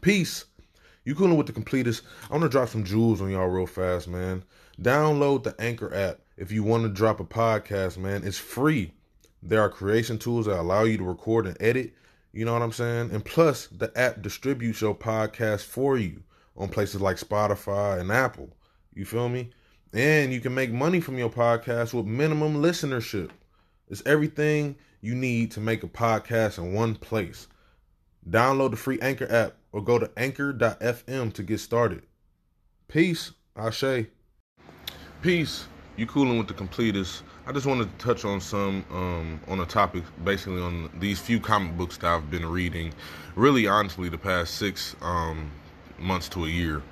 Peace. You coolin' with the completist. I want to drop some jewels on y'all real fast, man. Download the Anchor app if you want to drop a podcast, man. It's free. There are creation tools that allow you to record and edit. You know what I'm saying? And plus, the app distributes your podcast for you on places like Spotify and Apple. You feel me? And you can make money from your podcast with minimum listenership. It's everything you need to make a podcast in one place. Download the free Anchor app or go to anchor.fm to get started. Peace, Ashe. Peace. You cooling with the completist. I just wanted to touch on some um, on a topic, basically on these few comic books that I've been reading. Really, honestly, the past six um, months to a year.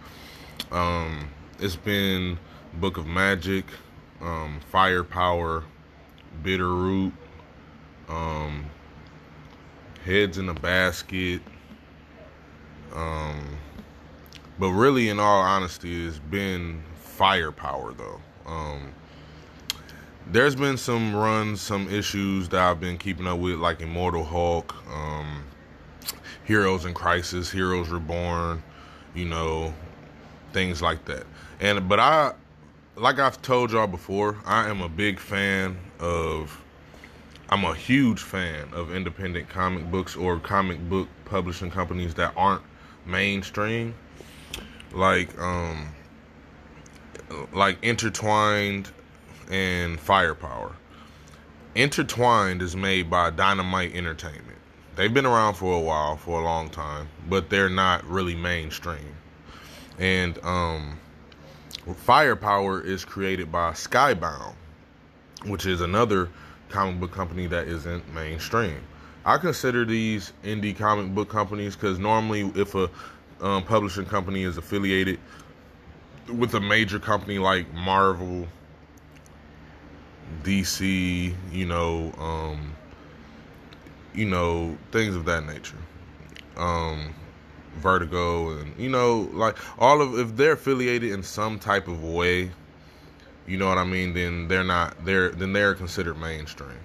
Um, it's been Book of Magic, um, Firepower, Bitterroot, um, Heads in a Basket. Um, but really, in all honesty, it's been Firepower though. Um, there's been some runs, some issues that I've been keeping up with, like Immortal Hulk, um, Heroes in Crisis, Heroes Reborn, you know, things like that. And but I, like I've told y'all before, I am a big fan of. I'm a huge fan of independent comic books or comic book publishing companies that aren't mainstream, like um, like intertwined and Firepower. Intertwined is made by Dynamite Entertainment. They've been around for a while, for a long time, but they're not really mainstream. And um, Firepower is created by Skybound, which is another comic book company that isn't mainstream. I consider these indie comic book companies because normally, if a um, publishing company is affiliated with a major company like Marvel DC, you know, um, you know, things of that nature. Um, Vertigo and you know, like all of if they're affiliated in some type of way, you know what I mean, then they're not they're then they're considered mainstream.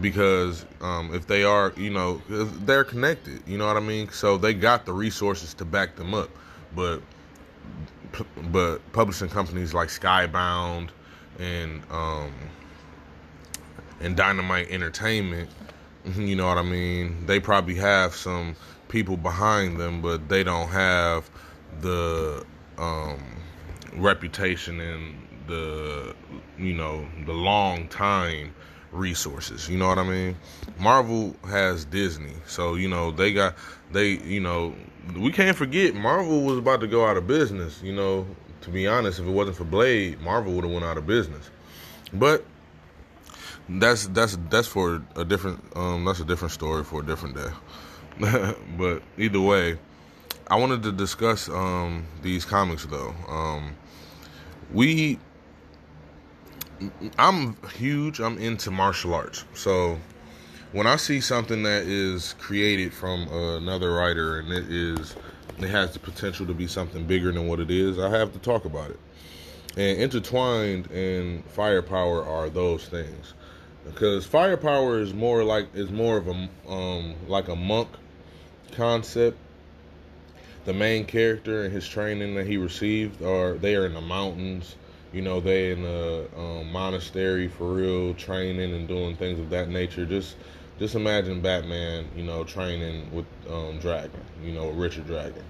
Because um, if they are, you know, they're connected, you know what I mean? So they got the resources to back them up. But but publishing companies like Skybound and um, and Dynamite Entertainment, you know what I mean? They probably have some people behind them, but they don't have the um, reputation and the you know the long time resources. You know what I mean? Marvel has Disney, so you know they got they you know we can't forget Marvel was about to go out of business. You know, to be honest, if it wasn't for Blade, Marvel would have went out of business. But that's that's that's for a different um that's a different story for a different day. but either way, I wanted to discuss um these comics though. Um we I'm huge, I'm into martial arts. So when I see something that is created from another writer and it is it has the potential to be something bigger than what it is, I have to talk about it. And intertwined and firepower are those things because firepower is more like is more of a um like a monk concept the main character and his training that he received are they are in the mountains you know they in a um, monastery for real training and doing things of that nature. Just just imagine batman you know training with um, dragon you know richard dragon.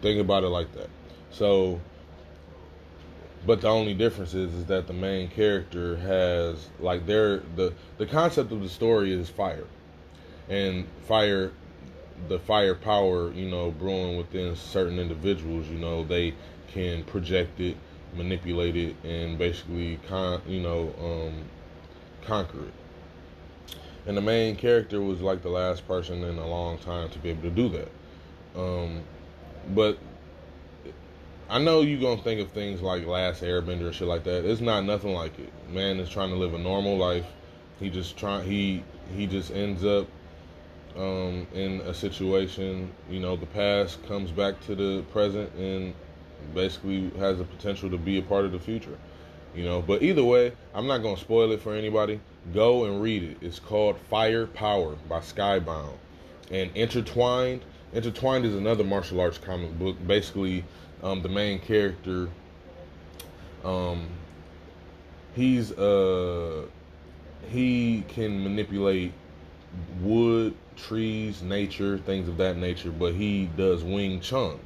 Think about it like that. So but the only difference is is that the main character has like their the the concept of the story is fire. And fire the firepower, you know brewing within certain individuals you know they can project it manipulate it and basically con you know um conquer it and the main character was like the last person in a long time to be able to do that um but I know you're gonna think of things like Last Airbender and shit like that. It's not nothing like it. Man is trying to live a normal life. He just trying he he just ends up um, in a situation. You know, the past comes back to the present and basically has the potential to be a part of the future. You know, but either way, I'm not gonna spoil it for anybody. Go and read it. It's called Firepower by Skybound. and Intertwined. Intertwined is another martial arts comic book. Basically, um, the main character, um, he's uh, he can manipulate wood, trees, nature, things of that nature, but he does Wing Chun.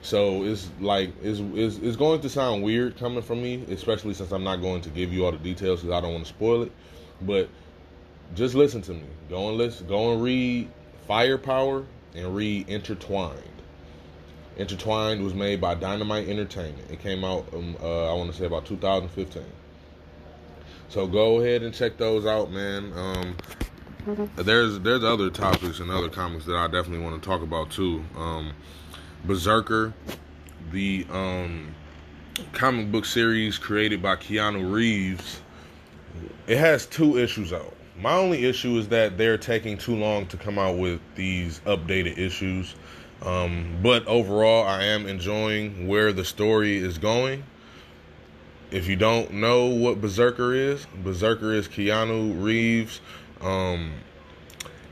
So it's like it's, it's, it's going to sound weird coming from me, especially since I'm not going to give you all the details because I don't want to spoil it. But just listen to me. Go and listen. Go and read Firepower and read Intertwined. Intertwined was made by Dynamite Entertainment. It came out, um, uh, I want to say, about 2015. So go ahead and check those out, man. Um, there's there's other topics and other comics that I definitely want to talk about too. Um, Berserker, the um, comic book series created by Keanu Reeves, it has two issues out. My only issue is that they're taking too long to come out with these updated issues. Um, but overall, I am enjoying where the story is going. If you don't know what Berserker is, Berserker is Keanu Reeves. Um,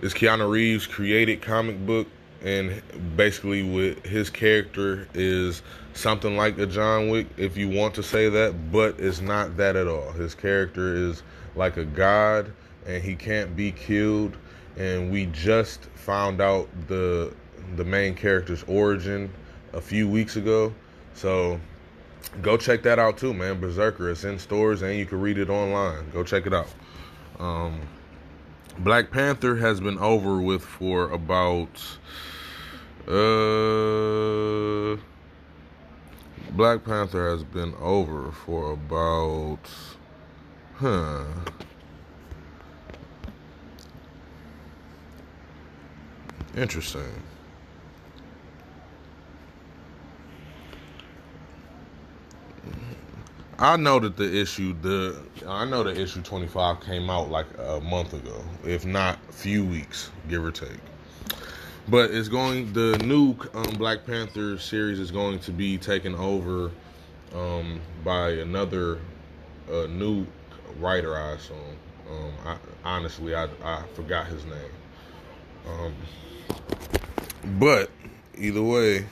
is Keanu Reeves created comic book, and basically with his character is something like a John Wick, if you want to say that, but it's not that at all. His character is like a god, and he can't be killed. And we just found out the the main character's origin a few weeks ago, so go check that out too, man. Berserker. It's in stores and you can read it online. Go check it out. Um, Black Panther has been over with for about uh Black Panther has been over for about huh. Interesting I know that the issue the I know the issue 25 came out like a month ago, if not a few weeks, give or take. But it's going the new um, Black Panther series is going to be taken over um, by another uh, new writer, I assume. Um, I, honestly, I, I forgot his name. Um, but either way,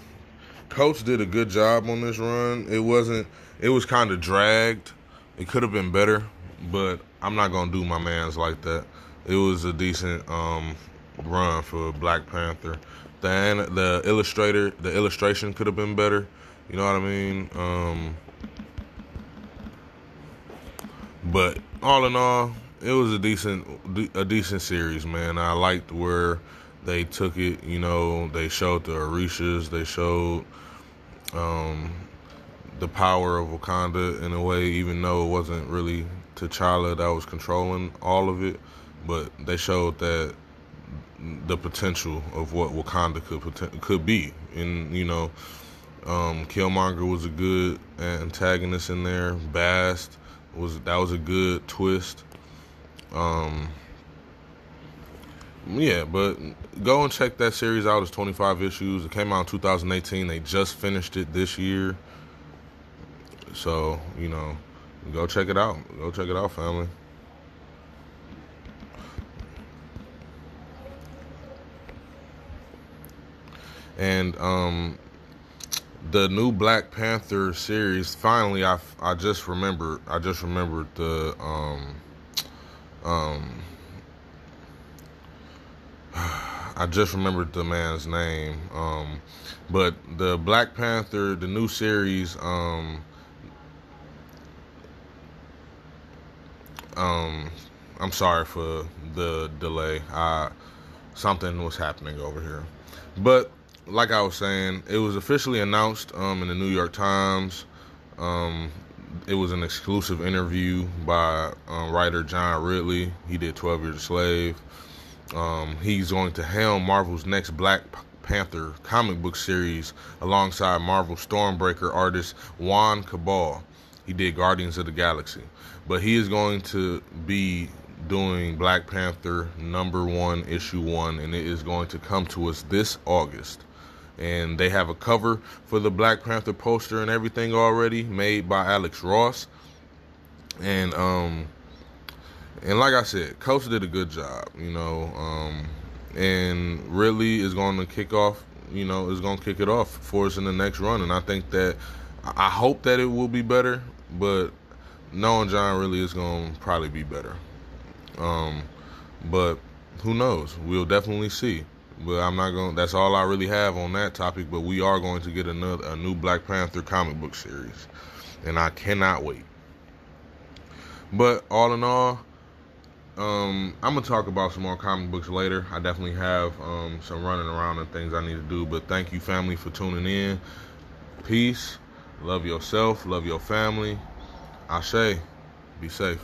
Coates did a good job on this run. It wasn't it was kind of dragged. It could have been better, but I'm not gonna do my man's like that. It was a decent um, run for Black Panther. The the illustrator, the illustration could have been better. You know what I mean? Um, but all in all, it was a decent a decent series, man. I liked where they took it. You know, they showed the Orishas, they showed um, the power of Wakanda in a way, even though it wasn't really T'Challa that was controlling all of it, but they showed that the potential of what Wakanda could could be. And you know, um, Killmonger was a good antagonist in there. Bast was that was a good twist. Um, yeah, but go and check that series out. It's 25 issues. It came out in 2018. They just finished it this year. So, you know, go check it out. Go check it out, family. And um, the new Black Panther series. Finally, I, I just remembered. I just remembered the um, um, I just remembered the man's name. Um, but the Black Panther, the new series, um, Um, I'm sorry for the delay. Something was happening over here, but like I was saying, it was officially announced um, in the New York Times. Um, it was an exclusive interview by um, writer John Ridley. He did 12 Years a Slave. Um, he's going to helm Marvel's next Black Panther comic book series alongside Marvel Stormbreaker artist Juan Cabal. He did Guardians of the Galaxy. But he is going to be doing Black Panther number one, issue one, and it is going to come to us this August. And they have a cover for the Black Panther poster and everything already made by Alex Ross. And um and like I said, Coates did a good job. You know, um and Ridley is going to kick off. You know, is going to kick it off for us in the next run, and I think that I hope that it will be better, but knowing John Ridley is going to probably be better. Um, but who knows? We'll definitely see. But I'm not gonna. That's all I really have on that topic. But we are going to get another a new Black Panther comic book series, and I cannot wait. But all in all, um, I'm gonna talk about some more comic books later. I definitely have um, some running around and things I need to do. But thank you, family, for tuning in. Peace. Love yourself. Love your family. I say, be safe.